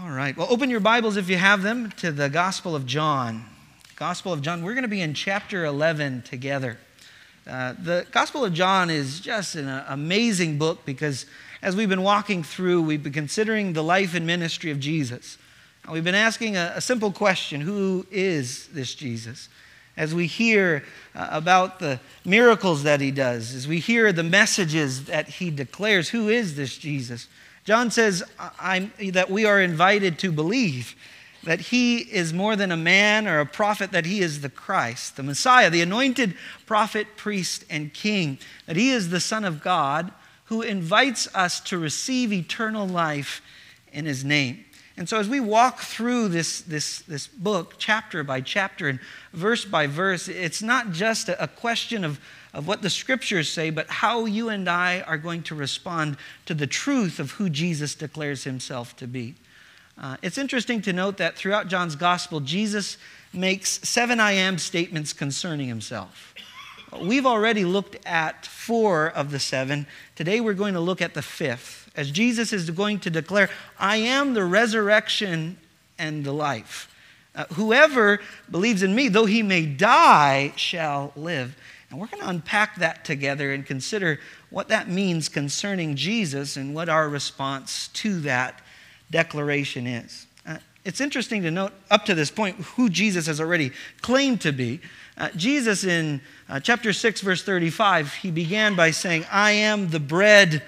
All right. Well, open your Bibles if you have them to the Gospel of John. Gospel of John. We're going to be in chapter 11 together. Uh, the Gospel of John is just an uh, amazing book because as we've been walking through, we've been considering the life and ministry of Jesus. And we've been asking a, a simple question Who is this Jesus? As we hear uh, about the miracles that he does, as we hear the messages that he declares, who is this Jesus? John says I'm, that we are invited to believe that he is more than a man or a prophet, that he is the Christ, the Messiah, the anointed prophet, priest, and king, that he is the Son of God who invites us to receive eternal life in his name. And so, as we walk through this, this, this book, chapter by chapter and verse by verse, it's not just a, a question of of what the scriptures say, but how you and I are going to respond to the truth of who Jesus declares himself to be. Uh, it's interesting to note that throughout John's gospel, Jesus makes seven I am statements concerning himself. We've already looked at four of the seven. Today we're going to look at the fifth, as Jesus is going to declare, I am the resurrection and the life. Uh, whoever believes in me, though he may die, shall live. And we're going to unpack that together and consider what that means concerning Jesus and what our response to that declaration is. Uh, it's interesting to note up to this point who Jesus has already claimed to be. Uh, Jesus, in uh, chapter 6, verse 35, he began by saying, I am the bread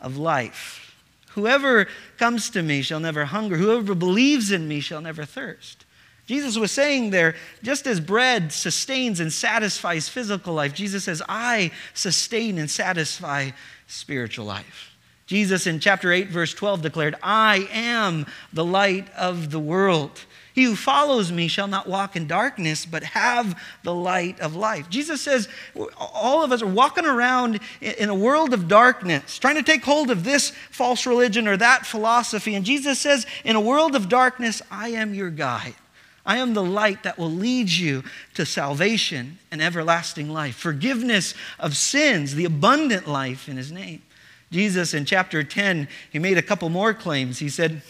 of life. Whoever comes to me shall never hunger. Whoever believes in me shall never thirst. Jesus was saying there, just as bread sustains and satisfies physical life, Jesus says, I sustain and satisfy spiritual life. Jesus in chapter 8, verse 12 declared, I am the light of the world. He who follows me shall not walk in darkness, but have the light of life. Jesus says all of us are walking around in a world of darkness, trying to take hold of this false religion or that philosophy. And Jesus says, In a world of darkness, I am your guide. I am the light that will lead you to salvation and everlasting life, forgiveness of sins, the abundant life in his name. Jesus in chapter 10, he made a couple more claims. He said,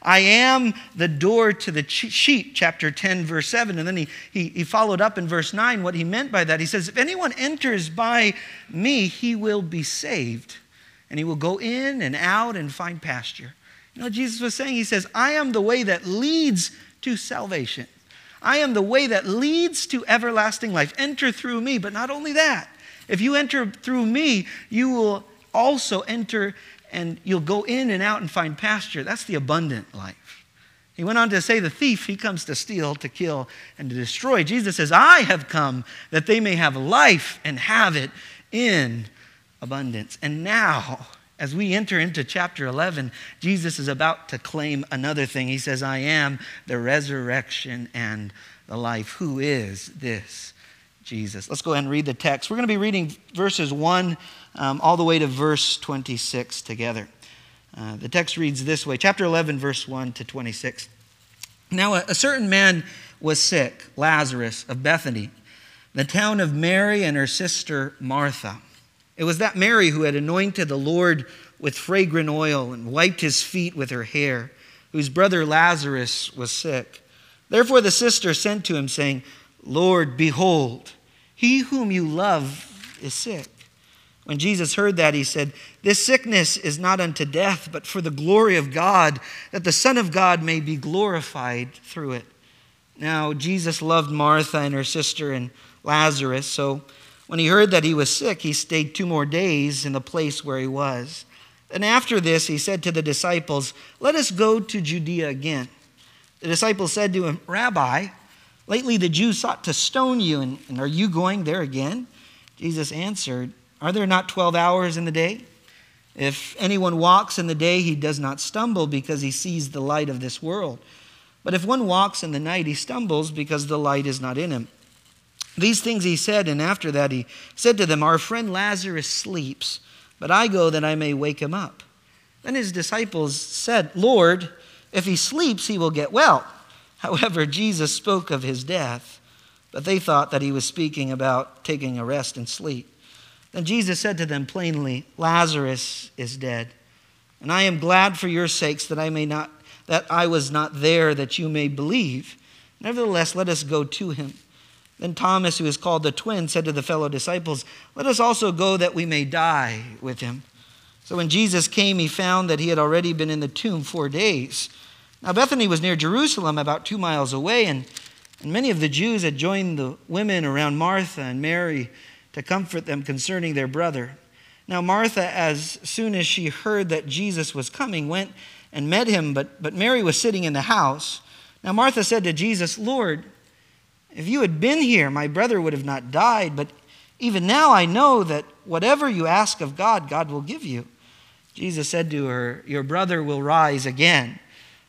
I am the door to the sheep, chapter 10, verse 7. And then he, he, he followed up in verse 9 what he meant by that. He says, If anyone enters by me, he will be saved, and he will go in and out and find pasture. You know Jesus was saying? He says, I am the way that leads to salvation. I am the way that leads to everlasting life. Enter through me. But not only that, if you enter through me, you will also enter and you'll go in and out and find pasture. That's the abundant life. He went on to say, The thief, he comes to steal, to kill, and to destroy. Jesus says, I have come that they may have life and have it in abundance. And now, as we enter into chapter 11, Jesus is about to claim another thing. He says, I am the resurrection and the life. Who is this Jesus? Let's go ahead and read the text. We're going to be reading verses 1 um, all the way to verse 26 together. Uh, the text reads this way chapter 11, verse 1 to 26. Now, a, a certain man was sick, Lazarus of Bethany, the town of Mary and her sister Martha. It was that Mary who had anointed the Lord with fragrant oil and wiped his feet with her hair, whose brother Lazarus was sick. Therefore the sister sent to him, saying, Lord, behold, he whom you love is sick. When Jesus heard that, he said, This sickness is not unto death, but for the glory of God, that the Son of God may be glorified through it. Now, Jesus loved Martha and her sister and Lazarus, so when he heard that he was sick, he stayed two more days in the place where he was. And after this, he said to the disciples, Let us go to Judea again. The disciples said to him, Rabbi, lately the Jews sought to stone you, and, and are you going there again? Jesus answered, Are there not 12 hours in the day? If anyone walks in the day, he does not stumble because he sees the light of this world. But if one walks in the night, he stumbles because the light is not in him. These things he said, and after that he said to them, Our friend Lazarus sleeps, but I go that I may wake him up. Then his disciples said, Lord, if he sleeps, he will get well. However, Jesus spoke of his death, but they thought that he was speaking about taking a rest and sleep. Then Jesus said to them plainly, Lazarus is dead, and I am glad for your sakes that I may not that I was not there, that you may believe. Nevertheless, let us go to him. Then Thomas, who is called the twin, said to the fellow disciples, Let us also go that we may die with him. So when Jesus came, he found that he had already been in the tomb four days. Now, Bethany was near Jerusalem, about two miles away, and, and many of the Jews had joined the women around Martha and Mary to comfort them concerning their brother. Now, Martha, as soon as she heard that Jesus was coming, went and met him, but, but Mary was sitting in the house. Now, Martha said to Jesus, Lord, if you had been here, my brother would have not died, but even now I know that whatever you ask of God, God will give you. Jesus said to her, Your brother will rise again.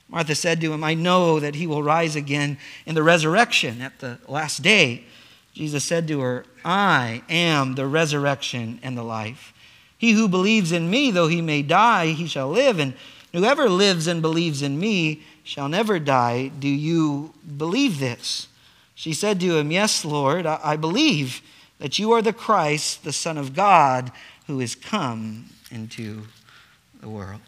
Martha said to him, I know that he will rise again in the resurrection at the last day. Jesus said to her, I am the resurrection and the life. He who believes in me, though he may die, he shall live, and whoever lives and believes in me shall never die. Do you believe this? She said to him, Yes, Lord, I believe that you are the Christ, the Son of God, who is come into the world.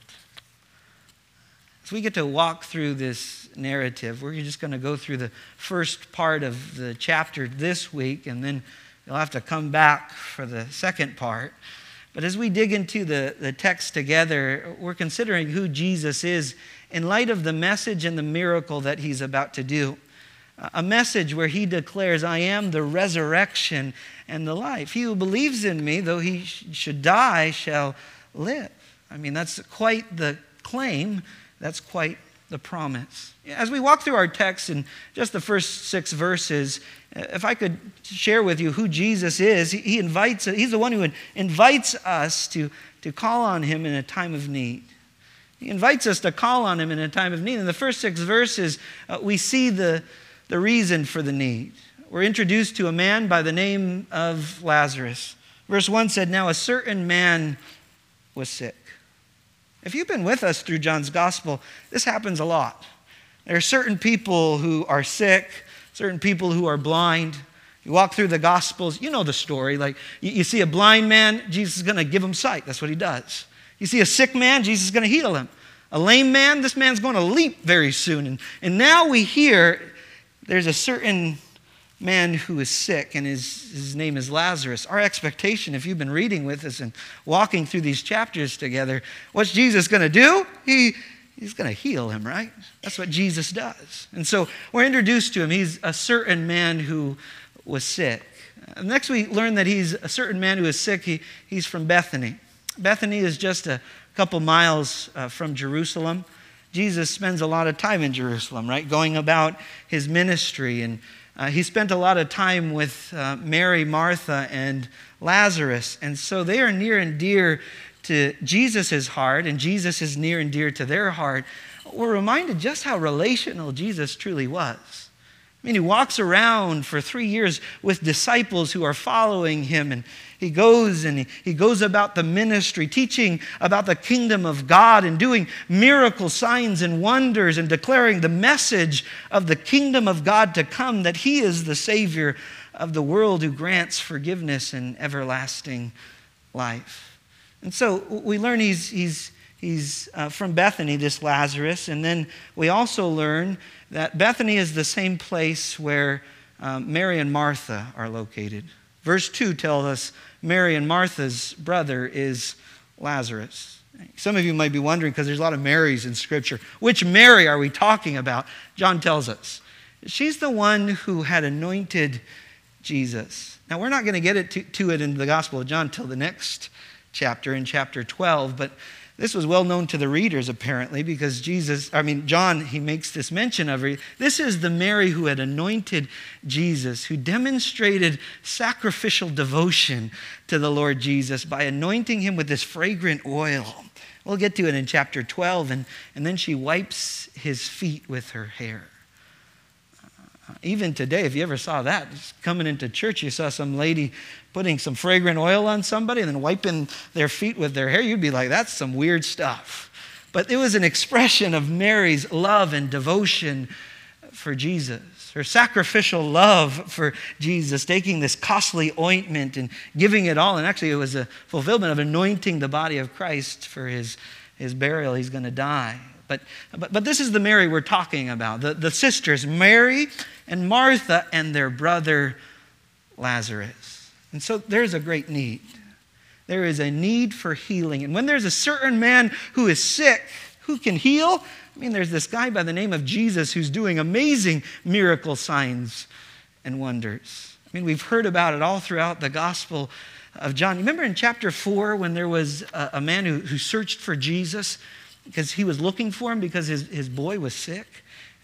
As we get to walk through this narrative, we're just going to go through the first part of the chapter this week, and then you'll have to come back for the second part. But as we dig into the, the text together, we're considering who Jesus is in light of the message and the miracle that he's about to do. A message where he declares, I am the resurrection and the life. He who believes in me, though he should die, shall live. I mean, that's quite the claim that's quite the promise. As we walk through our text in just the first six verses, if I could share with you who Jesus is, he invites, he's the one who invites us to, to call on him in a time of need. He invites us to call on him in a time of need. In the first six verses, uh, we see the, the reason for the need. We're introduced to a man by the name of Lazarus. Verse 1 said, Now a certain man was sick. If you've been with us through John's gospel, this happens a lot. There are certain people who are sick, certain people who are blind. You walk through the gospels, you know the story. Like you, see a blind man, Jesus is going to give him sight. That's what he does. You see a sick man, Jesus is going to heal him. A lame man, this man's going to leap very soon. And, and now we hear there's a certain man who is sick, and his, his name is Lazarus. Our expectation, if you've been reading with us and walking through these chapters together, what's Jesus going to do? He, he's going to heal him, right? That's what Jesus does. And so we're introduced to him. He's a certain man who was sick. Next, we learn that he's a certain man who is sick. He, he's from Bethany. Bethany is just a couple miles uh, from Jerusalem. Jesus spends a lot of time in Jerusalem, right? Going about his ministry and uh, he spent a lot of time with uh, Mary, Martha, and Lazarus. And so they are near and dear to Jesus' heart, and Jesus is near and dear to their heart. We're reminded just how relational Jesus truly was. I mean, he walks around for three years with disciples who are following him, and he goes and he, he goes about the ministry, teaching about the kingdom of God and doing miracle signs and wonders and declaring the message of the kingdom of God to come that he is the Savior of the world who grants forgiveness and everlasting life. And so we learn he's, he's, he's uh, from Bethany, this Lazarus, and then we also learn that Bethany is the same place where um, Mary and Martha are located. Verse 2 tells us Mary and Martha's brother is Lazarus. Some of you might be wondering because there's a lot of Marys in Scripture. Which Mary are we talking about? John tells us. She's the one who had anointed Jesus. Now, we're not going to get it to, to it in the Gospel of John till the next chapter, in chapter 12, but this was well known to the readers, apparently, because Jesus, I mean, John, he makes this mention of her. This is the Mary who had anointed Jesus, who demonstrated sacrificial devotion to the Lord Jesus by anointing him with this fragrant oil. We'll get to it in chapter 12, and, and then she wipes his feet with her hair. Even today, if you ever saw that, coming into church, you saw some lady putting some fragrant oil on somebody and then wiping their feet with their hair, you'd be like, that's some weird stuff. But it was an expression of Mary's love and devotion for Jesus, her sacrificial love for Jesus, taking this costly ointment and giving it all. And actually, it was a fulfillment of anointing the body of Christ for his, his burial. He's going to die. But, but, but this is the Mary we're talking about the, the sisters, Mary and Martha, and their brother Lazarus. And so there's a great need. There is a need for healing. And when there's a certain man who is sick, who can heal? I mean, there's this guy by the name of Jesus who's doing amazing miracle signs and wonders. I mean, we've heard about it all throughout the Gospel of John. Remember in chapter 4 when there was a, a man who, who searched for Jesus because he was looking for him because his, his boy was sick?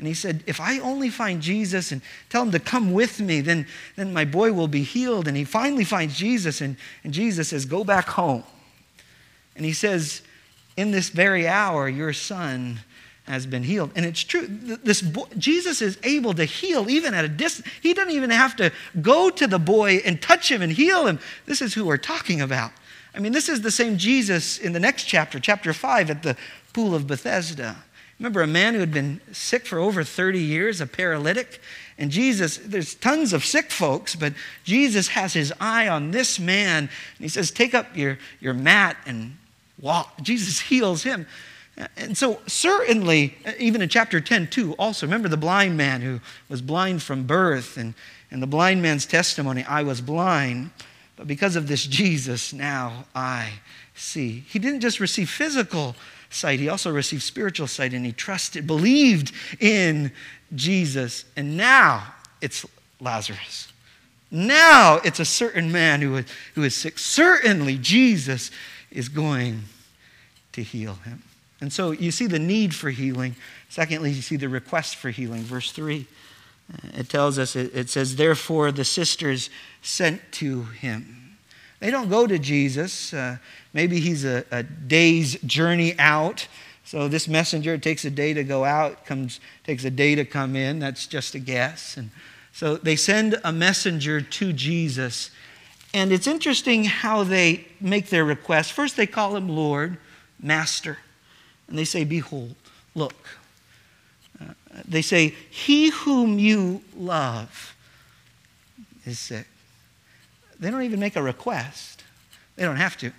And he said, If I only find Jesus and tell him to come with me, then, then my boy will be healed. And he finally finds Jesus, and, and Jesus says, Go back home. And he says, In this very hour, your son has been healed. And it's true. This boy, Jesus is able to heal even at a distance. He doesn't even have to go to the boy and touch him and heal him. This is who we're talking about. I mean, this is the same Jesus in the next chapter, chapter 5, at the pool of Bethesda. Remember a man who had been sick for over 30 years, a paralytic? And Jesus, there's tons of sick folks, but Jesus has his eye on this man. And he says, Take up your, your mat and walk. Jesus heals him. And so, certainly, even in chapter 10, too, also, remember the blind man who was blind from birth, and, and the blind man's testimony, I was blind, but because of this Jesus, now I see. He didn't just receive physical sight, he also received spiritual sight, and he trusted, believed in Jesus. And now it's Lazarus. Now it's a certain man who is, who is sick. Certainly, Jesus is going to heal him. And so you see the need for healing. Secondly, you see the request for healing. Verse 3, uh, it tells us, it says, Therefore the sisters sent to him. They don't go to Jesus. Uh, maybe he's a, a, day's journey out. So this messenger takes a day to go out, comes, takes a day to come in. That's just a guess. And so they send a messenger to Jesus. And it's interesting how they make their request. First, they call him Lord, Master and they say, Behold, look. Uh, they say, He whom you love is sick. They don't even make a request, they don't have to.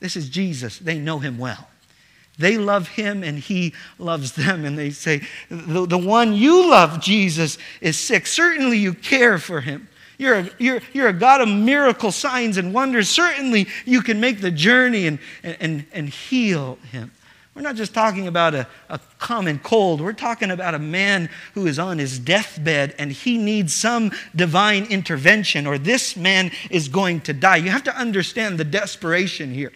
This is Jesus, they know him well. They love him and he loves them. And they say, the, the one you love, Jesus, is sick. Certainly you care for him. You're a, you're, you're a God of miracle signs and wonders. Certainly you can make the journey and, and, and heal him. We're not just talking about a, a common cold. We're talking about a man who is on his deathbed and he needs some divine intervention, or this man is going to die. You have to understand the desperation here.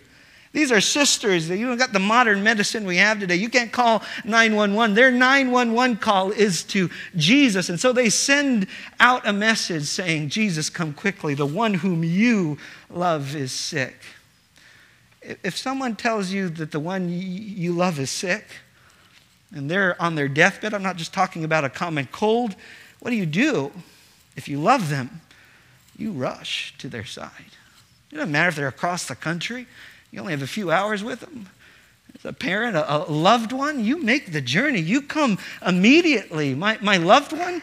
These are sisters. You got the modern medicine we have today. You can't call 911. Their 911 call is to Jesus. And so they send out a message saying, Jesus, come quickly. The one whom you love is sick. If someone tells you that the one you love is sick and they're on their deathbed, I'm not just talking about a common cold, what do you do? If you love them, you rush to their side. It doesn't matter if they're across the country, you only have a few hours with them. As a parent, a, loved one, you make the journey. You come immediately. My, my loved one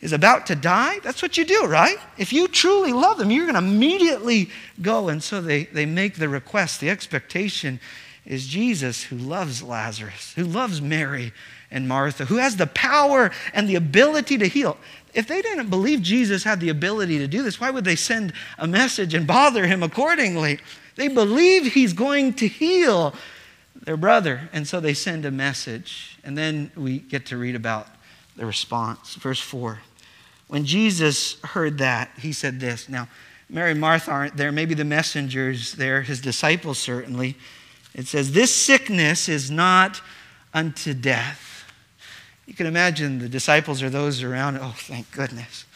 is about to die, that's what you do, right? If you truly love them, you're going to immediately go. And so they, they make the request. The expectation is Jesus who loves Lazarus, who loves Mary and Martha, who has the power and the ability to heal. If they didn't believe Jesus had the ability to do this, why would they send a message and bother him accordingly? They believe he's going to heal their brother. And so they send a message. And then we get to read about the response. Verse 4. When Jesus heard that, he said this. Now, Mary and Martha aren't there. Maybe the messengers there, his disciples certainly. It says, This sickness is not unto death. You can imagine the disciples or those around. Oh, thank goodness.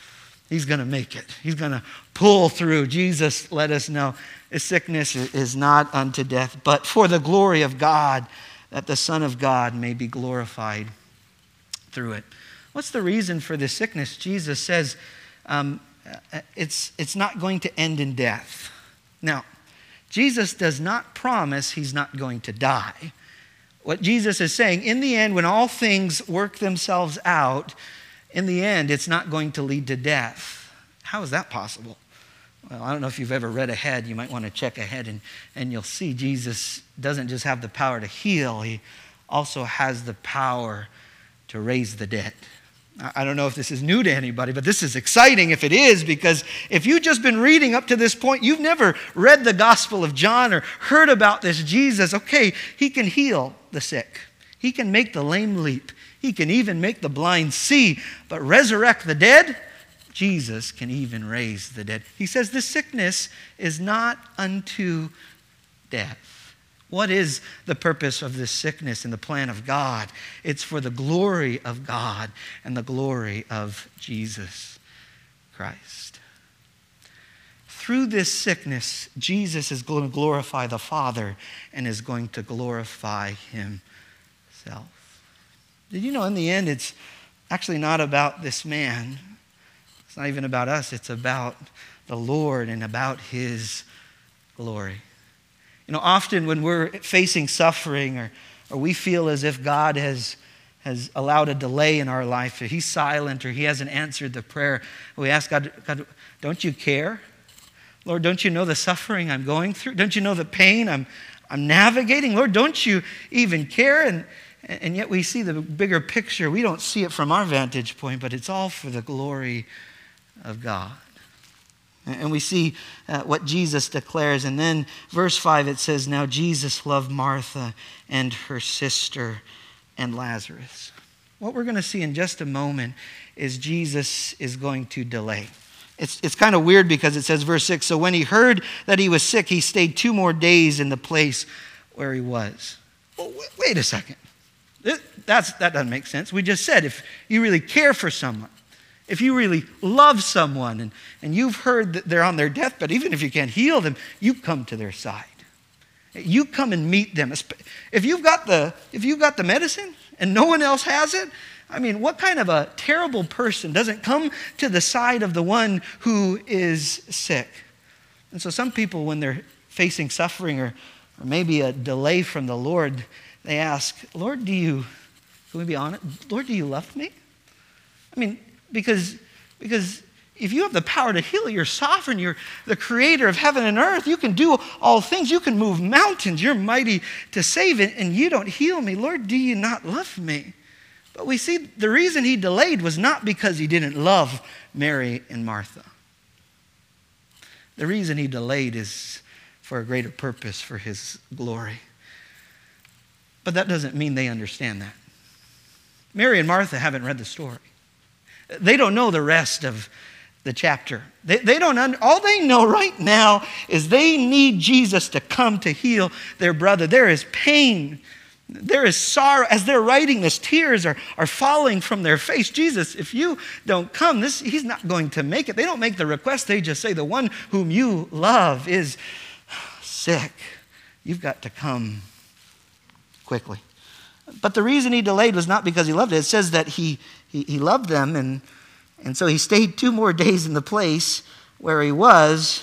He's going to make it. He's going to pull through. Jesus let us know this sickness is not unto death, but for the glory of God, that the Son of God may be glorified through it. What's the reason for this sickness? Jesus says um, it's, it's not going to end in death. Now, Jesus does not promise he's not going to die. What Jesus is saying, in the end, when all things work themselves out, in the end, it's not going to lead to death. How is that possible? Well, I don't know if you've ever read ahead. You might want to check ahead, and, and you'll see Jesus doesn't just have the power to heal, he also has the power to raise the dead. I don't know if this is new to anybody, but this is exciting if it is, because if you've just been reading up to this point, you've never read the Gospel of John or heard about this Jesus. Okay, he can heal the sick, he can make the lame leap, he can even make the blind see, but resurrect the dead, Jesus can even raise the dead. He says, This sickness is not unto death. What is the purpose of this sickness in the plan of God? It's for the glory of God and the glory of Jesus Christ. Through this sickness, Jesus is going to glorify the Father and is going to glorify Himself. Did you know in the end, it's actually not about this man? It's not even about us, it's about the Lord and about His glory. You know, often when we're facing suffering or, or we feel as if God has, has allowed a delay in our life, or He's silent or He hasn't answered the prayer, we ask God, God, don't you care? Lord, don't you know the suffering I'm going through? Don't you know the pain I'm, I'm navigating? Lord, don't you even care? And, and yet we see the bigger picture. We don't see it from our vantage point, but it's all for the glory of God. And we see uh, what Jesus declares. And then, verse 5, it says, Now Jesus loved Martha and her sister and Lazarus. What we're going to see in just a moment is Jesus is going to delay. It's, it's kind of weird because it says, verse 6 So when he heard that he was sick, he stayed two more days in the place where he was. Well, wait a second. That's, that doesn't make sense. We just said if you really care for someone, if you really love someone and, and you've heard that they're on their deathbed, even if you can't heal them, you come to their side. You come and meet them. If you've got the, if you've got the medicine and no one else has it, I mean, what kind of a terrible person doesn't come to the side of the one who is sick? And so some people, when they're facing suffering or, or maybe a delay from the Lord, they ask, Lord, do you, can we be honest? Lord, do you love me? I mean, because, because if you have the power to heal, you're sovereign, you're the creator of heaven and earth. You can do all things, you can move mountains, you're mighty to save it, and you don't heal me. Lord, do you not love me? But we see the reason he delayed was not because he didn't love Mary and Martha. The reason he delayed is for a greater purpose, for his glory. But that doesn't mean they understand that. Mary and Martha haven't read the story. They don't know the rest of the chapter. They, they don't under, all they know right now is they need Jesus to come to heal their brother. There is pain. There is sorrow. As they're writing this, tears are, are falling from their face. Jesus, if you don't come, this, he's not going to make it. They don't make the request. They just say, The one whom you love is sick. You've got to come quickly. But the reason he delayed was not because he loved it. It says that he, he, he loved them, and, and so he stayed two more days in the place where he was.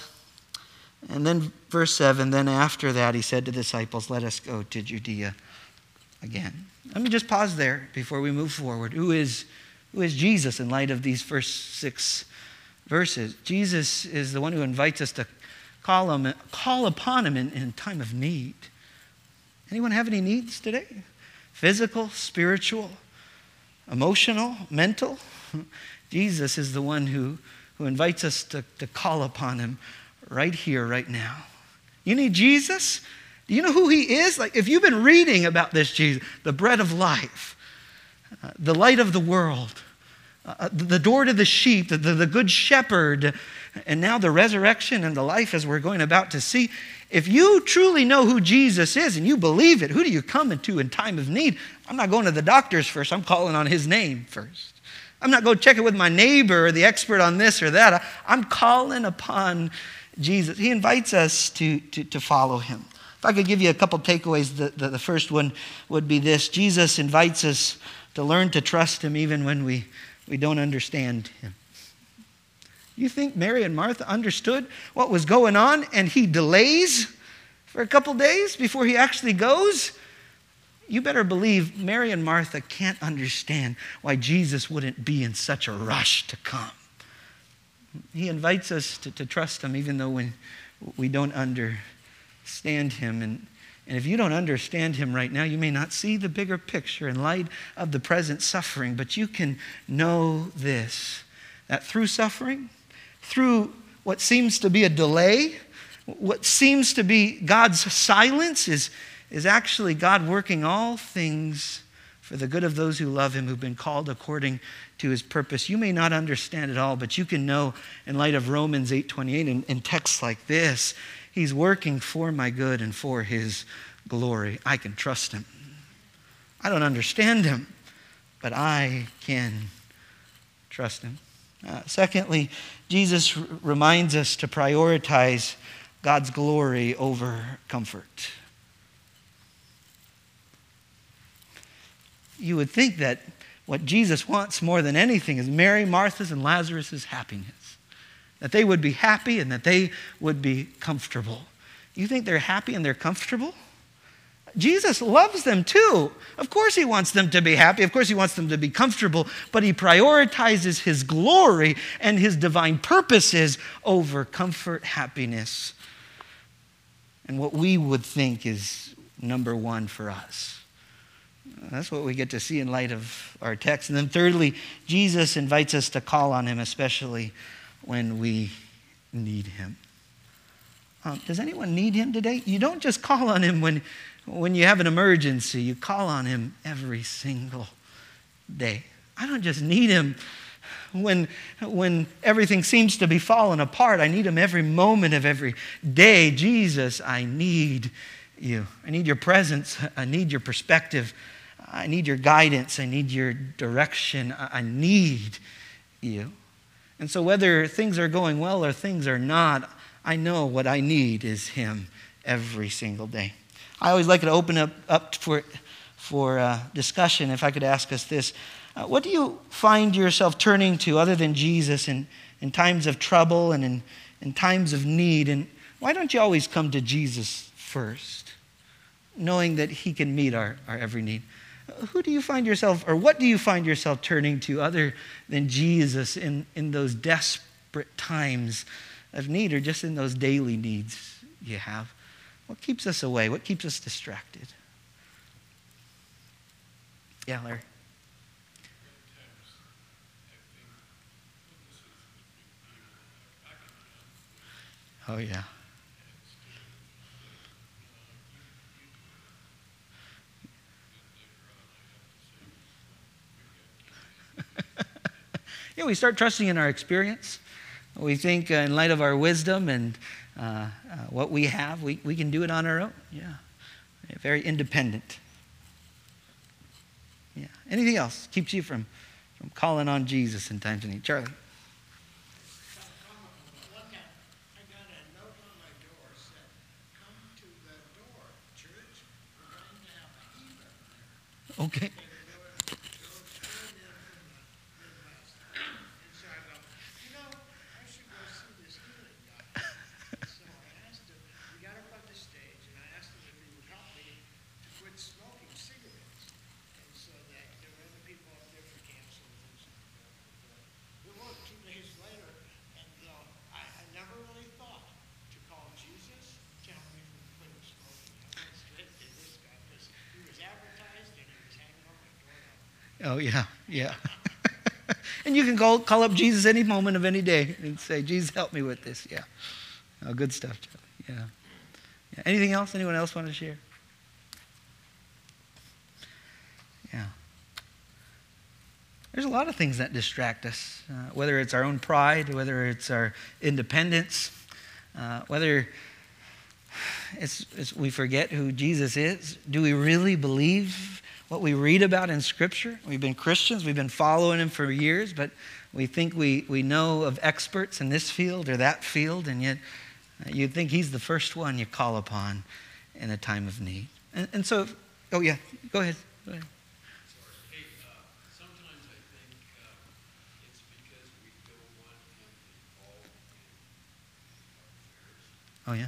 And then, verse 7 then after that, he said to the disciples, Let us go to Judea again. Let me just pause there before we move forward. Who is, who is Jesus in light of these first six verses? Jesus is the one who invites us to call, him, call upon him in, in time of need. Anyone have any needs today? Physical, spiritual, emotional, mental. Jesus is the one who, who invites us to, to call upon him right here, right now. You need Jesus? Do you know who he is? Like, if you've been reading about this Jesus, the bread of life, uh, the light of the world, uh, the door to the sheep, the, the, the good shepherd, and now the resurrection and the life as we're going about to see. If you truly know who Jesus is and you believe it, who do you come to in time of need? I'm not going to the doctors first, I'm calling on his name first. I'm not going to check it with my neighbor or the expert on this or that. I'm calling upon Jesus. He invites us to, to, to follow him. If I could give you a couple takeaways, the, the, the first one would be this Jesus invites us to learn to trust him even when we we don't understand him. You think Mary and Martha understood what was going on and he delays for a couple days before he actually goes? You better believe Mary and Martha can't understand why Jesus wouldn't be in such a rush to come. He invites us to, to trust him even though when we don't understand him. And, And if you don't understand him right now, you may not see the bigger picture in light of the present suffering, but you can know this that through suffering, through what seems to be a delay, what seems to be God's silence is, is actually God working all things for the good of those who love him, who've been called according to his purpose. You may not understand it all, but you can know in light of Romans 8:28 and, and texts like this, he's working for my good and for his glory. I can trust him. I don't understand him, but I can trust him. Uh, secondly, Jesus r- reminds us to prioritize God's glory over comfort. You would think that what Jesus wants more than anything is Mary, Martha's, and Lazarus' happiness. That they would be happy and that they would be comfortable. You think they're happy and they're comfortable? Jesus loves them too. Of course, he wants them to be happy. Of course, he wants them to be comfortable, but he prioritizes his glory and his divine purposes over comfort, happiness, and what we would think is number one for us. That's what we get to see in light of our text. And then, thirdly, Jesus invites us to call on him, especially when we need him. Um, does anyone need him today? You don't just call on him when, when you have an emergency, you call on him every single day. I don't just need him when, when everything seems to be falling apart. I need him every moment of every day. Jesus, I need you. I need your presence. I need your perspective. I need your guidance. I need your direction. I need you. And so, whether things are going well or things are not, I know what I need is Him every single day. I always like to open up, up for, for uh, discussion if I could ask us this. Uh, what do you find yourself turning to other than Jesus in, in times of trouble and in, in times of need? And why don't you always come to Jesus first, knowing that He can meet our, our every need? who do you find yourself, or what do you find yourself turning to other than Jesus in, in those desperate times of need or just in those daily needs you have? What keeps us away? What keeps us distracted? Yeah, Larry. Oh, yeah. yeah, we start trusting in our experience. We think uh, in light of our wisdom and uh, uh, what we have, we, we can do it on our own. Yeah. Very independent. Yeah. Anything else keeps you from, from calling on Jesus in times of need? Charlie. Okay. Oh, yeah, yeah. and you can call, call up Jesus any moment of any day and say, Jesus, help me with this. Yeah. Oh, good stuff, Charlie. Yeah. yeah. Anything else? Anyone else want to share? Yeah. There's a lot of things that distract us, uh, whether it's our own pride, whether it's our independence, uh, whether it's, it's, we forget who Jesus is. Do we really believe what we read about in Scripture. We've been Christians, we've been following Him for years, but we think we, we know of experts in this field or that field, and yet uh, you'd think He's the first one you call upon in a time of need. And, and so, oh, yeah, go ahead. Go ahead. Oh, yeah?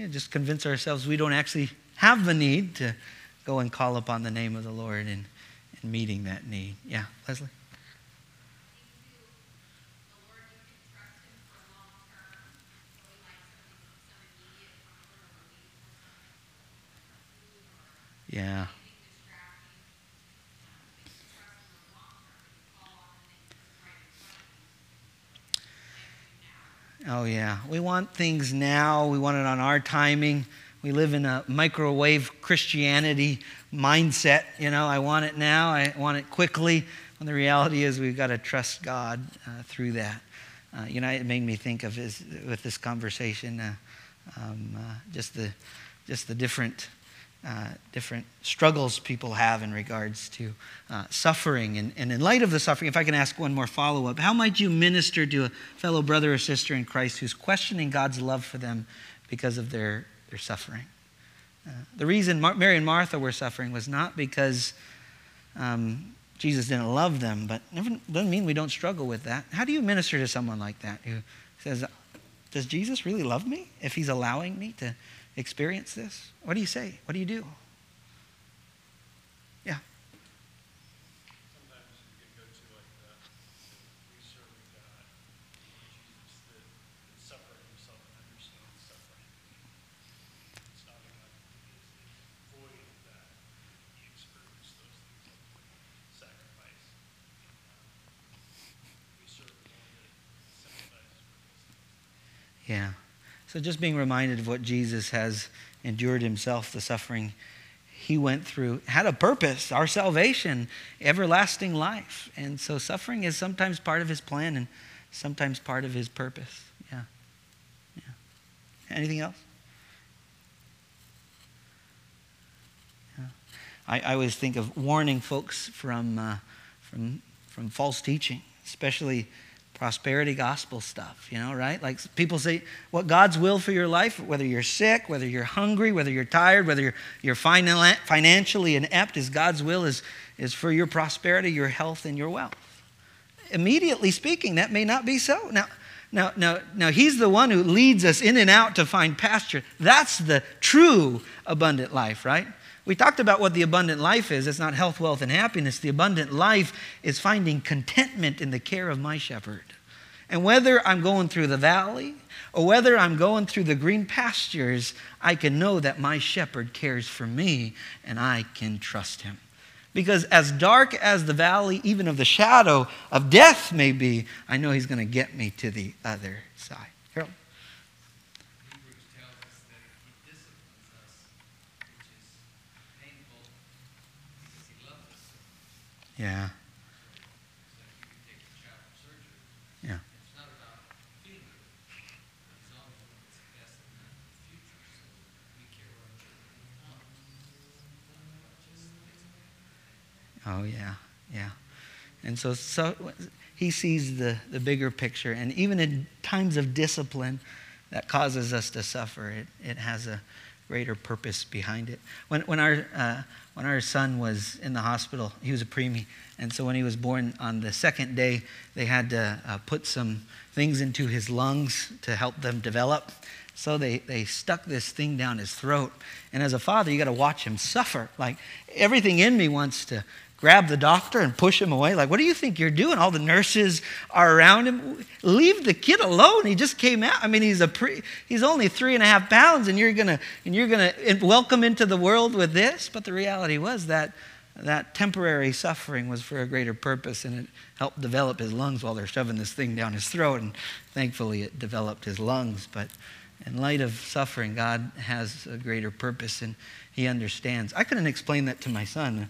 Yeah, just convince ourselves we don't actually have the need to go and call upon the name of the Lord and, and meeting that need. Yeah, Leslie? Yeah. Oh, yeah. We want things now. We want it on our timing. We live in a microwave Christianity mindset. You know, I want it now, I want it quickly. When the reality is, we've got to trust God uh, through that. Uh, you know, it made me think of his, with this conversation, uh, um, uh, just the just the different uh, different struggles people have in regards to uh, suffering. And, and in light of the suffering, if I can ask one more follow up, how might you minister to a fellow brother or sister in Christ who's questioning God's love for them because of their, their suffering? Uh, the reason Mar- Mary and Martha were suffering was not because um, Jesus didn't love them, but never, doesn't mean we don't struggle with that. How do you minister to someone like that who says, Does Jesus really love me if he's allowing me to? Experience this? What do you say? What do you do? Yeah. Yeah. So just being reminded of what Jesus has endured himself, the suffering he went through, had a purpose, our salvation, everlasting life. And so suffering is sometimes part of his plan and sometimes part of his purpose. Yeah. Yeah. Anything else? Yeah. I, I always think of warning folks from, uh, from, from false teaching, especially prosperity gospel stuff, you know, right? Like people say, what God's will for your life, whether you're sick, whether you're hungry, whether you're tired, whether you're, you're financially inept, is God's will is, is for your prosperity, your health, and your wealth. Immediately speaking, that may not be so. Now, now, now, now, he's the one who leads us in and out to find pasture. That's the true abundant life, right? We talked about what the abundant life is. It's not health, wealth, and happiness. The abundant life is finding contentment in the care of my shepherd. And whether I'm going through the valley or whether I'm going through the green pastures, I can know that my shepherd cares for me and I can trust him. Because as dark as the valley, even of the shadow of death may be, I know he's going to get me to the other side. Yeah. Yeah. Oh, yeah, yeah. And so, so he sees the, the bigger picture. And even in times of discipline that causes us to suffer, it, it has a greater purpose behind it. When, when our, uh, when our son was in the hospital, he was a preemie. And so when he was born on the second day, they had to uh, put some things into his lungs to help them develop. So they, they stuck this thing down his throat. And as a father, you got to watch him suffer. Like everything in me wants to grab the doctor and push him away. Like, what do you think you're doing? All the nurses are around him. Leave the kid alone. He just came out. I mean, he's a pre, he's only three and a half pounds, and you're gonna and you're gonna welcome into the world with this. But the reality was that that temporary suffering was for a greater purpose, and it helped develop his lungs while they're shoving this thing down his throat. And thankfully, it developed his lungs. But in light of suffering, God has a greater purpose, and He understands. I couldn't explain that to my son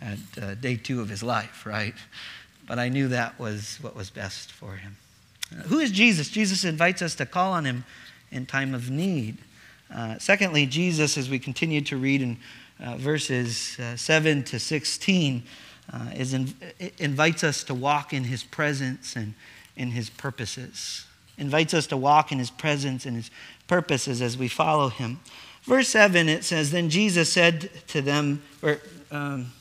at uh, day two of his life, right? But I knew that was what was best for him. Uh, who is Jesus? Jesus invites us to call on him in time of need. Uh, secondly, Jesus, as we continue to read in uh, verses uh, 7 to 16, uh, is in, invites us to walk in his presence and in his purposes. Invites us to walk in his presence and his purposes as we follow him. Verse 7, it says, Then Jesus said to them, or um,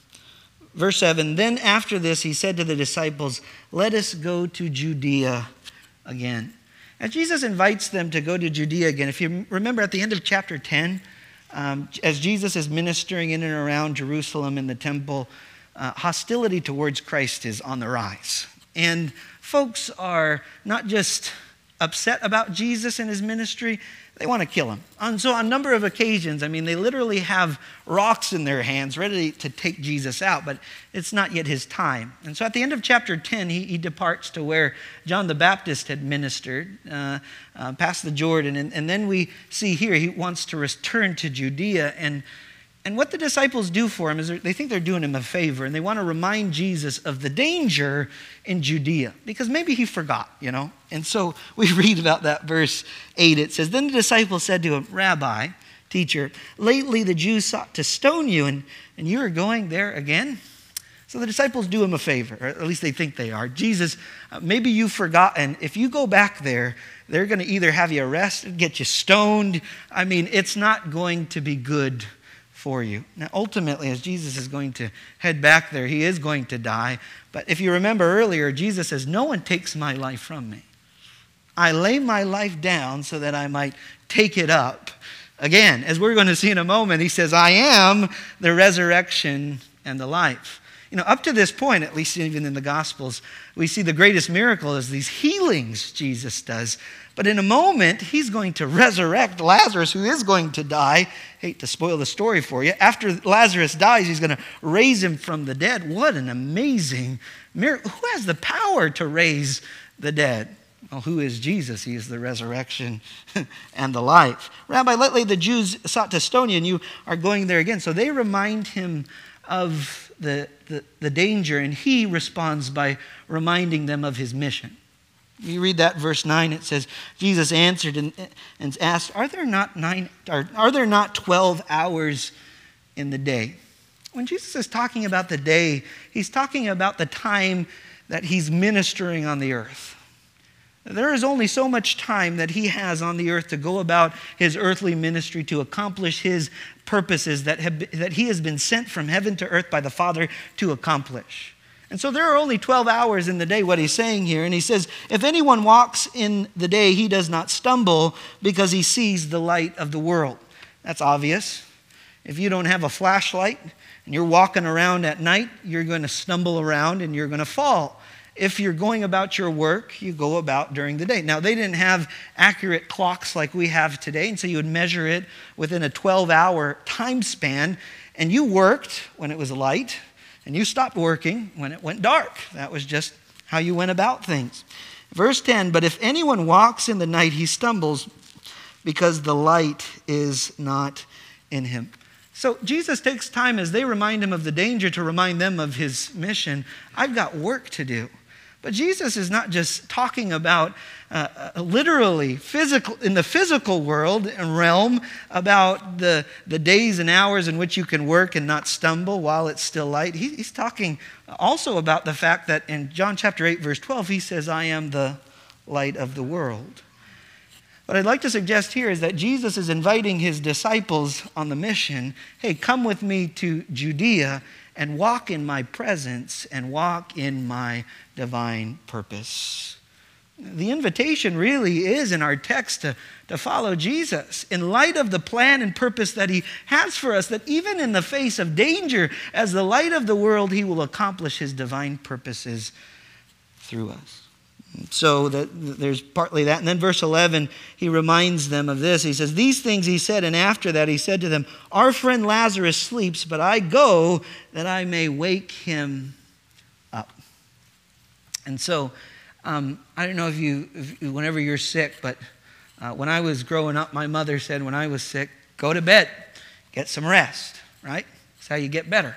verse 7, Then after this he said to the disciples, Let us go to Judea again. And Jesus invites them to go to Judea again. If you remember at the end of chapter 10, um, as Jesus is ministering in and around Jerusalem in the temple, uh, hostility towards Christ is on the rise. And folks are not just upset about Jesus and his ministry, they want to kill him. And so, on a number of occasions, I mean, they literally have rocks in their hands ready to take Jesus out, but it's not yet his time. And so, at the end of chapter 10, he, he departs to where John the Baptist had ministered, uh, uh, past the Jordan. And, and then we see here he wants to return to Judea. And and what the disciples do for him is they think they're doing him a favor and they want to remind Jesus of the danger in Judea because maybe he forgot, you know? And so we read about that verse 8. It says, Then the disciples said to him, Rabbi, teacher, lately the Jews sought to stone you and, and you are going there again? So the disciples do him a favor, or at least they think they are. Jesus, uh, maybe you've forgotten. If you go back there, they're going to either have you arrested, get you stoned. I mean, it's not going to be good you. Now, ultimately, as Jesus is going to head back there, he is going to die. But if you remember earlier, Jesus says, No one takes my life from me. I lay my life down so that I might take it up. Again, as we're going to see in a moment, he says, I am the resurrection and the life. You know, up to this point, at least even in the Gospels, we see the greatest miracle is these healings Jesus does. But in a moment, he's going to resurrect Lazarus, who is going to die. Hate to spoil the story for you. After Lazarus dies, he's going to raise him from the dead. What an amazing miracle. Who has the power to raise the dead? Well, who is Jesus? He is the resurrection and the life. Rabbi, lately the Jews sought to stone you, and you are going there again. So they remind him of the, the, the danger, and he responds by reminding them of his mission. You read that verse 9, it says, Jesus answered and, and asked, Are there not nine are, are there not 12 hours in the day? When Jesus is talking about the day, he's talking about the time that he's ministering on the earth. There is only so much time that he has on the earth to go about his earthly ministry to accomplish his purposes that, have, that he has been sent from heaven to earth by the Father to accomplish. And so there are only 12 hours in the day, what he's saying here. And he says, If anyone walks in the day, he does not stumble because he sees the light of the world. That's obvious. If you don't have a flashlight and you're walking around at night, you're going to stumble around and you're going to fall. If you're going about your work, you go about during the day. Now, they didn't have accurate clocks like we have today, and so you would measure it within a 12 hour time span. And you worked when it was light, and you stopped working when it went dark. That was just how you went about things. Verse 10 But if anyone walks in the night, he stumbles because the light is not in him. So Jesus takes time as they remind him of the danger to remind them of his mission. I've got work to do. But Jesus is not just talking about uh, literally physical in the physical world and realm about the, the days and hours in which you can work and not stumble while it's still light. He, he's talking also about the fact that in John chapter 8, verse 12, he says, I am the light of the world. What I'd like to suggest here is that Jesus is inviting his disciples on the mission hey, come with me to Judea and walk in my presence and walk in my divine purpose. The invitation really is in our text to, to follow Jesus in light of the plan and purpose that He has for us, that even in the face of danger, as the light of the world, He will accomplish His divine purposes through us. So that, there's partly that. And then verse 11, he reminds them of this. He says, These things he said, and after that he said to them, Our friend Lazarus sleeps, but I go that I may wake him up. And so, um, I don't know if you, if, whenever you're sick, but uh, when I was growing up, my mother said when I was sick, go to bed, get some rest, right? That's how you get better.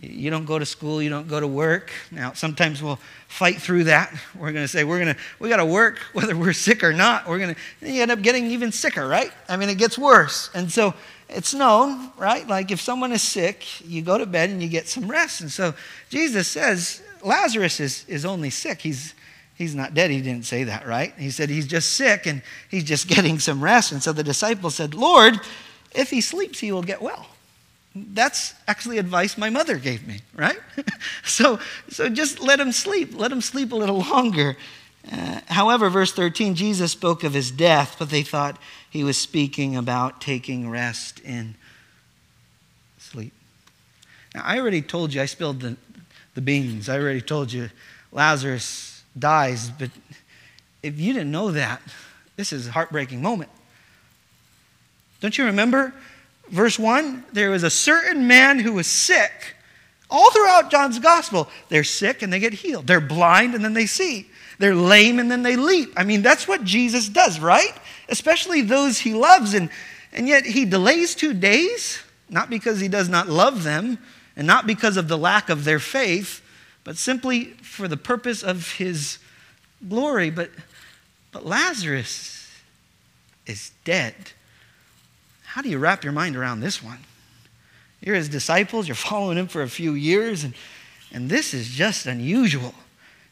You don't go to school, you don't go to work. Now, sometimes we'll fight through that. We're going to say, we're going to, we got to work whether we're sick or not. We're going to, you end up getting even sicker, right? I mean, it gets worse. And so it's known, right? Like if someone is sick, you go to bed and you get some rest. And so Jesus says, Lazarus is, is only sick. He's, he's not dead. He didn't say that, right? He said he's just sick and he's just getting some rest. And so the disciples said, Lord, if he sleeps, he will get well. That's actually advice my mother gave me, right? so, so just let him sleep. Let him sleep a little longer. Uh, however, verse 13, Jesus spoke of his death, but they thought he was speaking about taking rest in sleep. Now, I already told you, I spilled the, the beans. I already told you Lazarus dies, but if you didn't know that, this is a heartbreaking moment. Don't you remember verse 1, there was a certain man who was sick. All throughout John's gospel, they're sick and they get healed. They're blind and then they see. They're lame and then they leap. I mean, that's what Jesus does, right? Especially those he loves. And, and yet he delays two days, not because he does not love them and not because of the lack of their faith, but simply for the purpose of his glory. But, but Lazarus is dead. How do you wrap your mind around this one? You're his disciples, you're following him for a few years, and, and this is just unusual.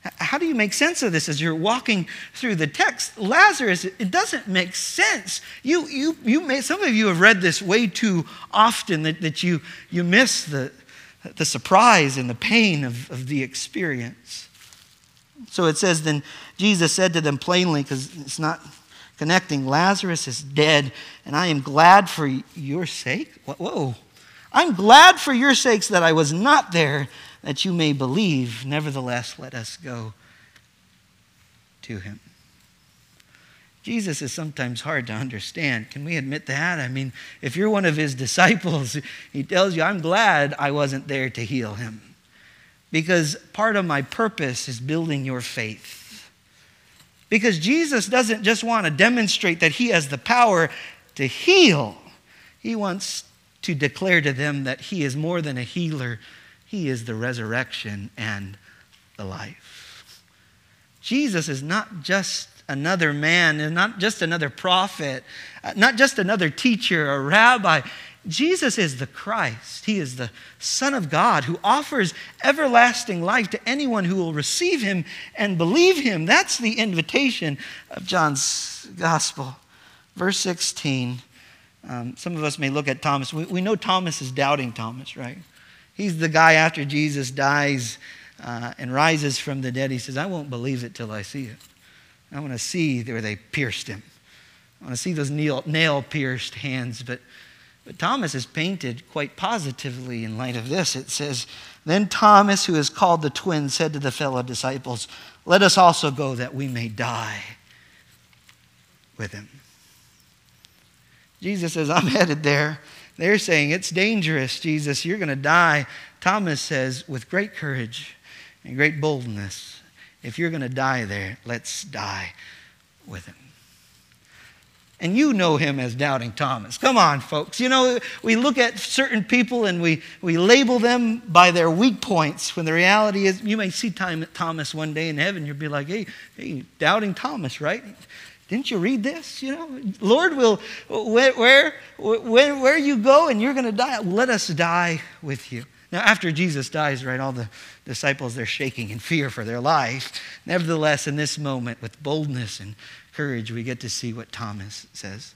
How do you make sense of this as you're walking through the text? Lazarus, it doesn't make sense. You, you, you may, some of you have read this way too often that, that you, you miss the, the surprise and the pain of, of the experience. So it says, Then Jesus said to them plainly, because it's not connecting. Lazarus is dead, and I am glad for your sake. Whoa. I'm glad for your sakes that I was not there, that you may believe. Nevertheless, let us go to him. Jesus is sometimes hard to understand. Can we admit that? I mean, if you're one of his disciples, he tells you, I'm glad I wasn't there to heal him. Because part of my purpose is building your faith. Because Jesus doesn't just want to demonstrate that he has the power to heal, he wants to declare to them that he is more than a healer, he is the resurrection and the life. Jesus is not just another man, and not just another prophet, uh, not just another teacher or rabbi. Jesus is the Christ. He is the Son of God who offers everlasting life to anyone who will receive him and believe him. That's the invitation of John's gospel. Verse 16. Um, some of us may look at Thomas. We, we, know Thomas is doubting Thomas, right? He's the guy after Jesus dies uh, and rises from the dead. He says, I won't believe it till I see it. I want to see where they pierced him. I want to see those nail pierced hands. But but Thomas is painted quite positively in light of this. It says, Then Thomas, who is called the twin, said to the fellow disciples, Let us also go that we may die with him. Jesus says, I'm headed there. They're saying, It's dangerous, Jesus. You're going to die. Thomas says, With great courage and great boldness, if you're going to die there, let's die with him. And you know him as Doubting Thomas. Come on, folks. You know, we look at certain people and we, we label them by their weak points when the reality is you may see Thomas one day in heaven. You'll be like, hey, hey, Doubting Thomas, right? Didn't you read this? You know, Lord will, where, where, where, where you go and you're going to die, let us die with you. Now, after Jesus dies, right, all the disciples, they're shaking in fear for their life. Nevertheless, in this moment, with boldness and courage, we get to see what Thomas says.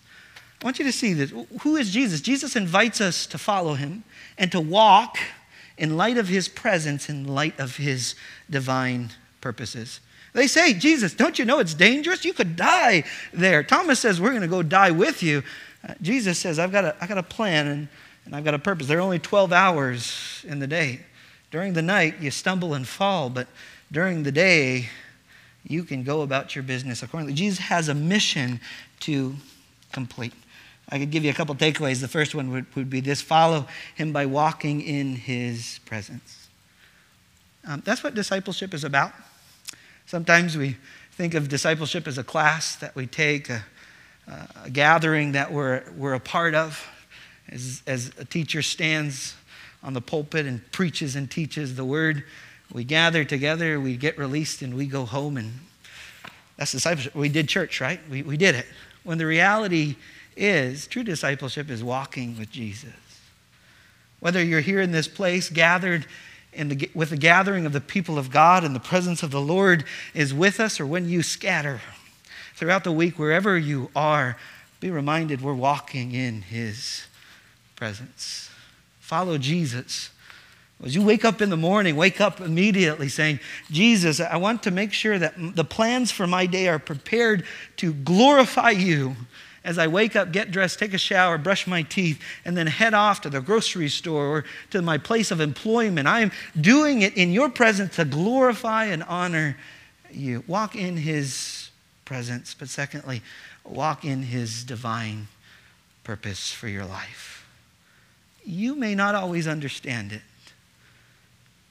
I want you to see this. Who is Jesus? Jesus invites us to follow him and to walk in light of his presence, in light of his divine purposes. They say, Jesus, don't you know it's dangerous? You could die there. Thomas says, We're going to go die with you. Uh, Jesus says, I've got, a, I've got a plan and, and I've got a purpose. There are only 12 hours in the day. During the night, you stumble and fall, but during the day, you can go about your business accordingly. Jesus has a mission to complete. I could give you a couple takeaways. The first one would, would be this follow him by walking in his presence. Um, that's what discipleship is about. Sometimes we think of discipleship as a class that we take, a, a gathering that we're, we're a part of. As, as a teacher stands on the pulpit and preaches and teaches the word. We gather together, we get released, and we go home. And that's discipleship. We did church, right? We, we did it. When the reality is, true discipleship is walking with Jesus. Whether you're here in this place, gathered the, with the gathering of the people of God and the presence of the Lord is with us, or when you scatter throughout the week, wherever you are, be reminded we're walking in His presence. Follow Jesus. As you wake up in the morning, wake up immediately saying, Jesus, I want to make sure that the plans for my day are prepared to glorify you as I wake up, get dressed, take a shower, brush my teeth, and then head off to the grocery store or to my place of employment. I am doing it in your presence to glorify and honor you. Walk in his presence, but secondly, walk in his divine purpose for your life. You may not always understand it,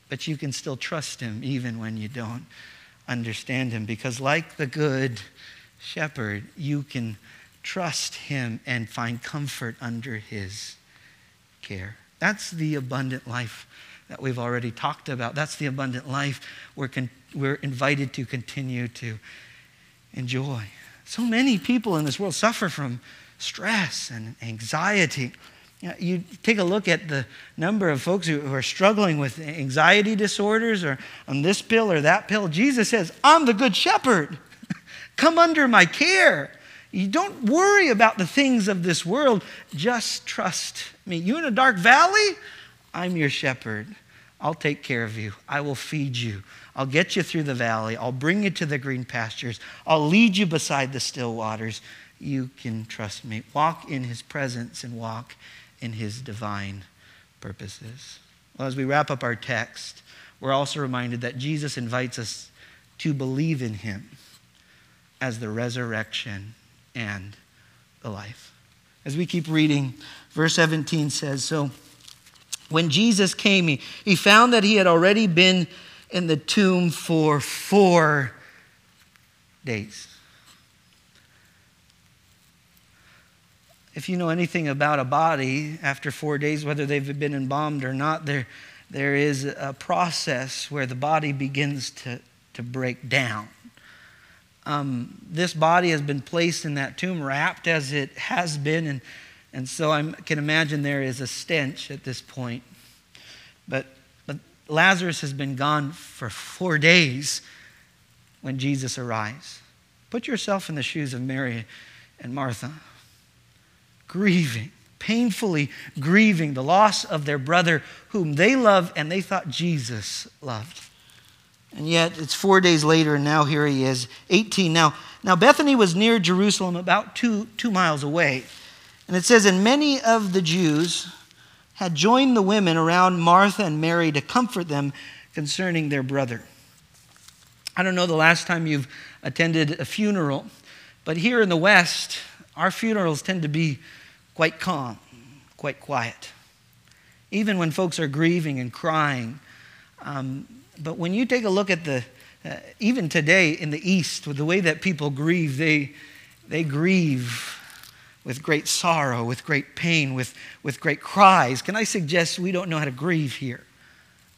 but you can still trust him even when you don't understand him because, like the good shepherd, you can trust Him and find comfort under His care. That's the abundant life that we've already talked about. That's the abundant life we're, con- we're invited to continue to enjoy. So many people in this world suffer from stress and anxiety. You, take a look at the number of folks who, who are struggling with anxiety disorders or on this pill or that pill. Jesus says, I'm the good shepherd. Come under my care. You don't worry about the things of this world. Just trust me. You in a dark valley? I'm your shepherd. I'll take care of you. I will feed you. I'll get you through the valley. I'll bring you to the green pastures. I'll lead you beside the still waters. You can trust me. Walk in his presence and walk in his divine purposes. Well, as we wrap up our text, we're also reminded that Jesus invites us to believe in him as the resurrection and the life. As we keep reading, verse 17 says So when Jesus came, he, he found that he had already been in the tomb for four days. If you know anything about a body, after four days, whether they've been embalmed or not, there, there is a process where the body begins to, to break down um, this body has been placed in that tomb, wrapped as it has been. And, and so I can imagine there is a stench at this point. But, but Lazarus has been gone for four days when Jesus arrives. Put yourself in the shoes of Mary and Martha, grieving, painfully grieving the loss of their brother whom they loved and they thought Jesus loved. And yet it's four days later, and now here he is, 18. Now, now Bethany was near Jerusalem, about two, two miles away. And it says, And many of the Jews had joined the women around Martha and Mary to comfort them concerning their brother. I don't know the last time you've attended a funeral, but here in the West, our funerals tend to be quite calm, quite quiet. Even when folks are grieving and crying, um, but when you take a look at the, uh, even today in the East, with the way that people grieve, they, they grieve with great sorrow, with great pain, with, with great cries. Can I suggest we don't know how to grieve here?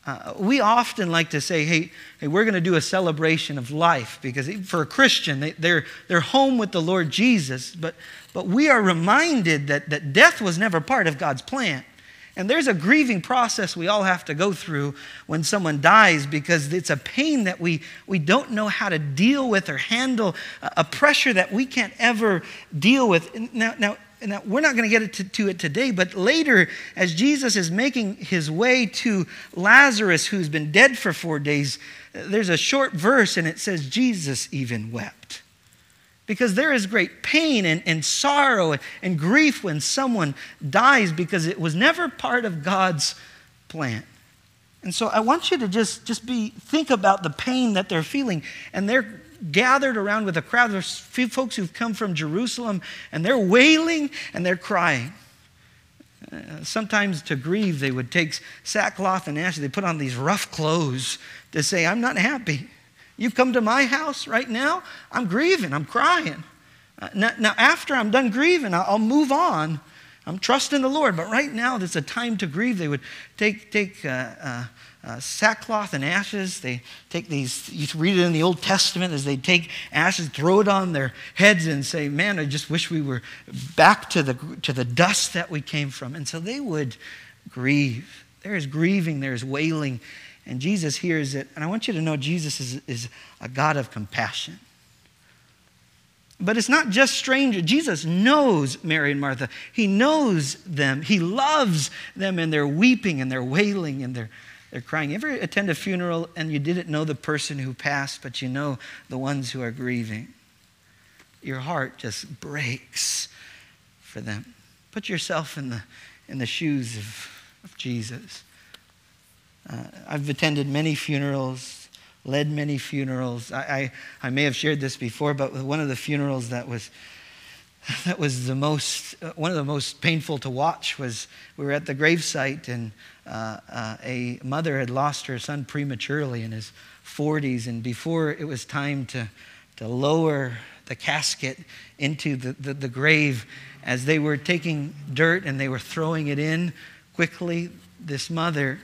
Uh, we often like to say, hey, hey we're going to do a celebration of life because for a Christian, they, they're, they're home with the Lord Jesus. But, but we are reminded that, that death was never part of God's plan. And there's a grieving process we all have to go through when someone dies because it's a pain that we, we don't know how to deal with or handle, a pressure that we can't ever deal with. Now, now, now we're not going to get to, to it today, but later, as Jesus is making his way to Lazarus, who's been dead for four days, there's a short verse and it says, Jesus even wept. Because there is great pain and, and sorrow and, and grief when someone dies because it was never part of God's plan. And so I want you to just, just be think about the pain that they're feeling. And they're gathered around with a crowd. There's few folks who've come from Jerusalem and they're wailing and they're crying. Uh, sometimes to grieve, they would take sackcloth and ashes. They put on these rough clothes to say, I'm not happy. You come to my house right now, I'm grieving, I'm crying. Uh, now, now, after I'm done grieving, I'll, move on. I'm trusting the Lord, but right now there's a time to grieve. They would take, take uh, uh, sackcloth and ashes. They take these, you read it in the Old Testament as they take ashes, throw it on their heads, and say, Man, I just wish we were back to the, to the dust that we came from. And so they would grieve. There is grieving, there is wailing, and Jesus hears it. And I want you to know Jesus is, is a God of compassion. But it's not just strangers. Jesus knows Mary and Martha. He knows them. He loves them, and they're weeping and they're wailing and they're, they're crying. You ever attend a funeral and you didn't know the person who passed, but you know the ones who are grieving? Your heart just breaks for them. Put yourself in the, in the shoes of, of Jesus. Uh, I've attended many funerals led many funerals. I, I, I, may have shared this before, but one of the funerals that was that was the most uh, one of the most painful to watch was we were at the gravesite and uh, uh, a mother had lost her son prematurely in his 40s and before it was time to to lower the casket into the, the, the grave as they were taking dirt and they were throwing it in quickly this mother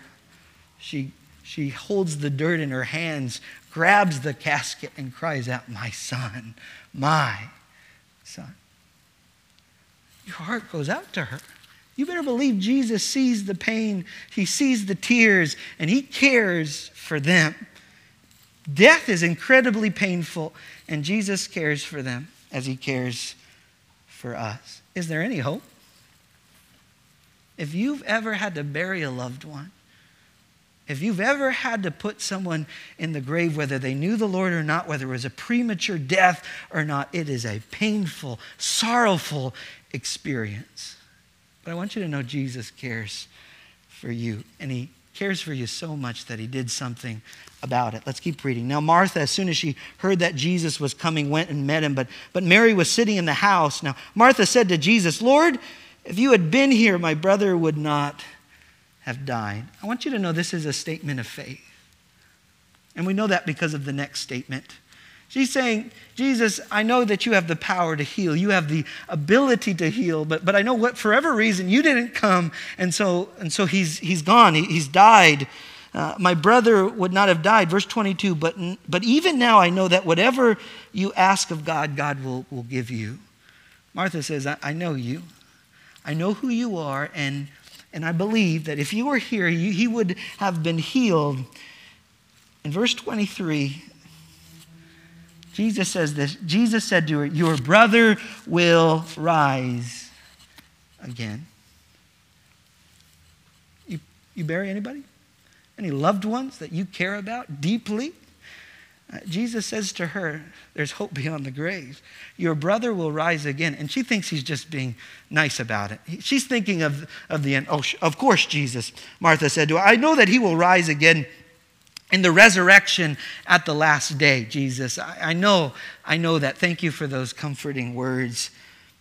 she she holds the dirt in her hands, grabs the casket, and cries out, My son, my. Your heart goes out to her. You better believe Jesus sees the pain, he sees the tears, and he cares for them. Death is incredibly painful, and Jesus cares for them as he cares for us. Is there any hope? If you've ever had to bury a loved one, if you've ever had to put someone in the grave, whether they knew the Lord or not, whether it was a premature death or not, it is a painful, sorrowful experience. But I want you to know Jesus cares for you, and He cares for you so much that He did something about it. Let's keep reading. Now, Martha, as soon as she heard that Jesus was coming, went and met him, but, but Mary was sitting in the house. Now, Martha said to Jesus, Lord, if you had been here, my brother would not have died. I want you to know this is a statement of faith. And we know that because of the next statement. She's saying, Jesus, I know that you have the power to heal. You have the ability to heal, but, but I know what, for whatever reason, you didn't come. And so, and so he's, he's gone. He, he's died. Uh, my brother would not have died. Verse 22, but, but even now I know that whatever you ask of God, God will, will give you. Martha says, I, I know you. I know who you are, and and I believe that if you were here, he would have been healed. In verse 23, Jesus says this Jesus said to her, Your brother will rise again. You, you bury anybody? Any loved ones that you care about deeply? Uh, Jesus says to her, There's hope beyond the grave. Your brother will rise again. And she thinks he's just being nice about it. She's thinking of, of the end. Oh, of course, Jesus, Martha said to her, I know that he will rise again in the resurrection at the last day, Jesus. I, I know, I know that. Thank you for those comforting words.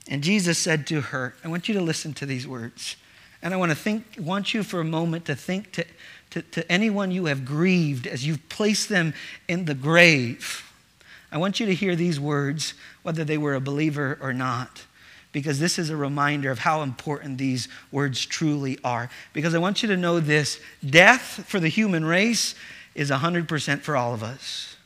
And Jesus said to her, I want you to listen to these words. And I want to think, want you for a moment to think to to, to anyone you have grieved as you've placed them in the grave, I want you to hear these words, whether they were a believer or not, because this is a reminder of how important these words truly are. Because I want you to know this death for the human race is 100% for all of us.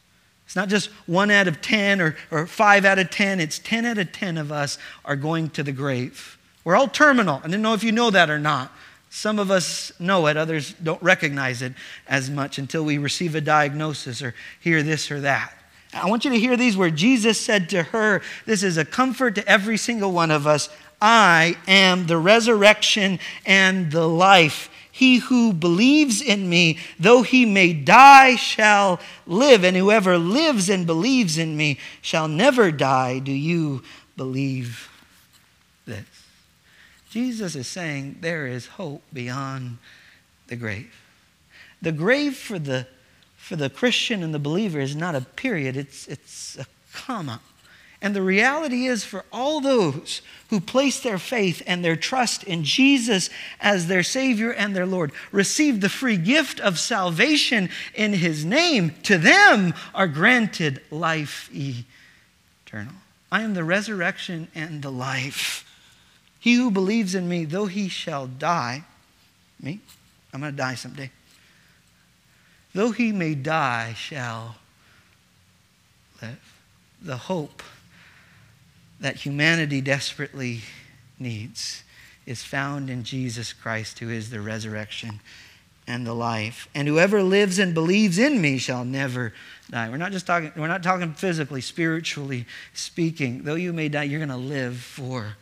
It's not just one out of 10 or, or five out of 10, it's 10 out of 10 of us are going to the grave. We're all terminal. I didn't know if you know that or not. Some of us know it, others don't recognize it as much until we receive a diagnosis or hear this or that. I want you to hear these words. Jesus said to her, This is a comfort to every single one of us. I am the resurrection and the life. He who believes in me, though he may die, shall live. And whoever lives and believes in me shall never die. Do you believe this? Jesus is saying there is hope beyond the grave. The grave for the, for the Christian and the believer is not a period, it's, it's a comma. And the reality is, for all those who place their faith and their trust in Jesus as their Savior and their Lord, receive the free gift of salvation in His name, to them are granted life eternal. I am the resurrection and the life. He who believes in me, though he shall die, me, I'm going to die someday. Though he may die, shall live. The hope that humanity desperately needs is found in Jesus Christ, who is the resurrection and the life. And whoever lives and believes in me shall never die. We're not just talking, we're not talking physically, spiritually speaking. Though you may die, you're going to live for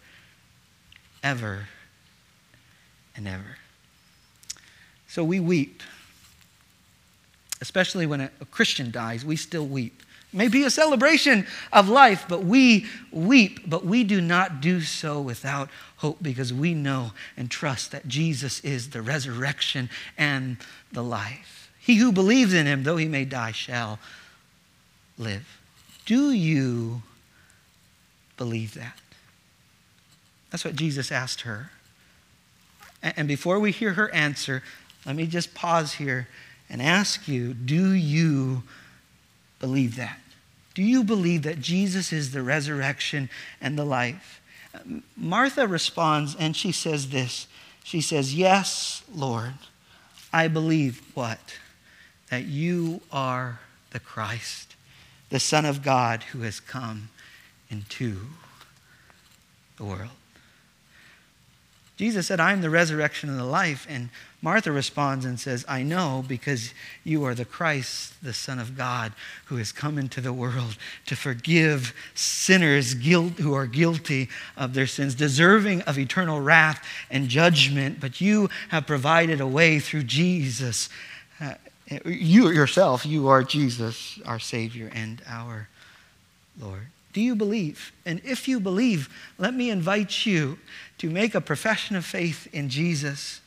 ever and ever. So we weep. Especially when a, a Christian dies, we still weep. May be a celebration of life, but we weep, but we do not do so without hope because we know and trust that Jesus is the resurrection and the life. He who believes in him, though he may die, shall live. Do you believe that? That's what Jesus asked her. And before we hear her answer, let me just pause here and ask you do you believe that? Do you believe that Jesus is the resurrection and the life? Martha responds and she says this. She says, Yes, Lord, I believe what? That you are the Christ, the Son of God who has come into the world. Jesus said, I am the resurrection and the life. And Martha responds and says, I know because you are the Christ, the Son of God, who has come into the world to forgive sinners guilt, who are guilty of their sins, deserving of eternal wrath and judgment. But you have provided a way through Jesus. Uh, you yourself, you are Jesus, our Savior and our Lord. Do you believe? And if you believe, let me invite you to make a profession of faith in Jesus,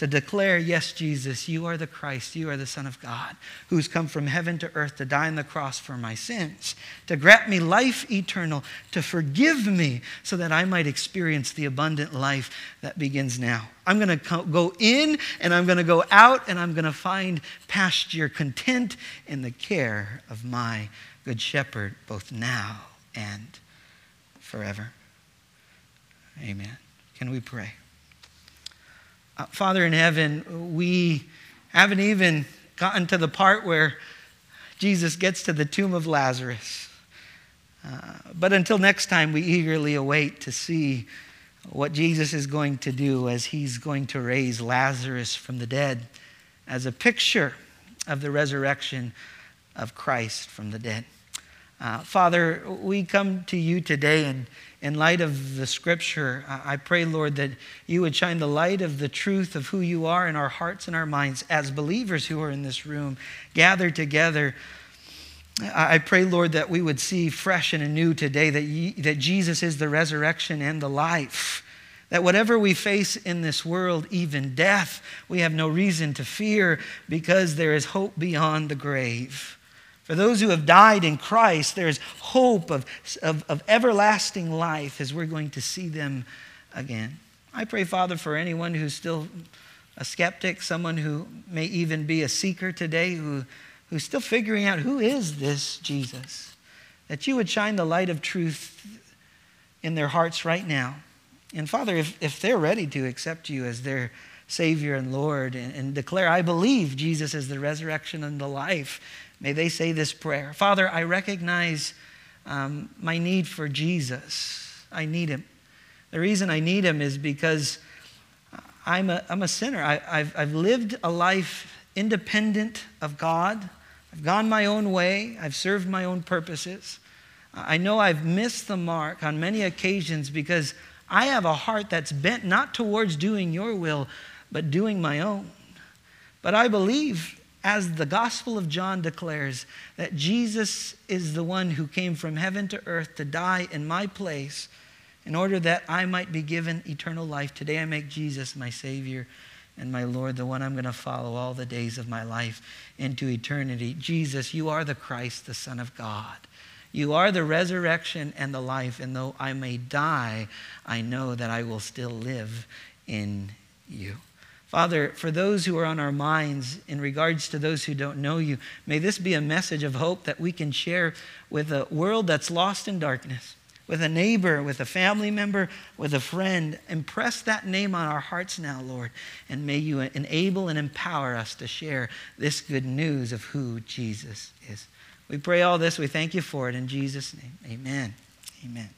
to declare, Yes, Jesus, you are the Christ, you are the Son of God, who's come from heaven to earth to die on the cross for my sins, to grant me life eternal, to forgive me so that I might experience the abundant life that begins now. I'm going to go in and I'm going to go out and I'm going to find pasture content in the care of my good shepherd, both now and forever. Amen. Can we pray? Uh, Father in heaven, we haven't even gotten to the part where Jesus gets to the tomb of Lazarus. Uh, but until next time, we eagerly await to see what Jesus is going to do as he's going to raise Lazarus from the dead as a picture of the resurrection of Christ from the dead. Uh, Father, we come to you today, and in light of the scripture, I pray, Lord, that you would shine the light of the truth of who you are in our hearts and our minds as believers who are in this room, gathered together. I pray, Lord, that we would see fresh and anew today that, ye, that Jesus is the resurrection and the life. That whatever we face in this world, even death, we have no reason to fear because there is hope beyond the grave. For those who have died in Christ, there's hope of, of, of, everlasting life as we're going to see them again. I pray, Father, for anyone who's still a skeptic, someone who may even be a seeker today, who, who's still figuring out who is this Jesus, that you would shine the light of truth in their hearts right now. And Father, if, if they're ready to accept you as their Savior and Lord and, and declare, I believe Jesus is the resurrection and the life, May they say this prayer Father, I recognize um, my need for Jesus. I need him. The reason I need him is because I'm a, I'm a sinner. I, have I've lived a life independent of God. I've gone my own way. I've served my own purposes. I know I've missed the mark on many occasions because I have a heart that's bent not towards doing your will, but doing my own. But I believe as the Gospel of John declares, that Jesus is the one who came from heaven to earth to die in my place in order that I might be given eternal life. Today I make Jesus my Savior and my Lord, the one I'm going to follow all the days of my life into eternity. Jesus, you are the Christ, the Son of God. You are the resurrection and the life, and though I may die, I know that I will still live in you. Father, for those who are on our minds in regards to those who don't know you, may this be a message of hope that we can share with a world that's lost in darkness, with a neighbor, with a family member, with a friend. Impress that name on our hearts now, Lord, and may you enable and empower us to share this good news of who Jesus is. We pray all this. We thank you for it in Jesus' name. Amen. Amen.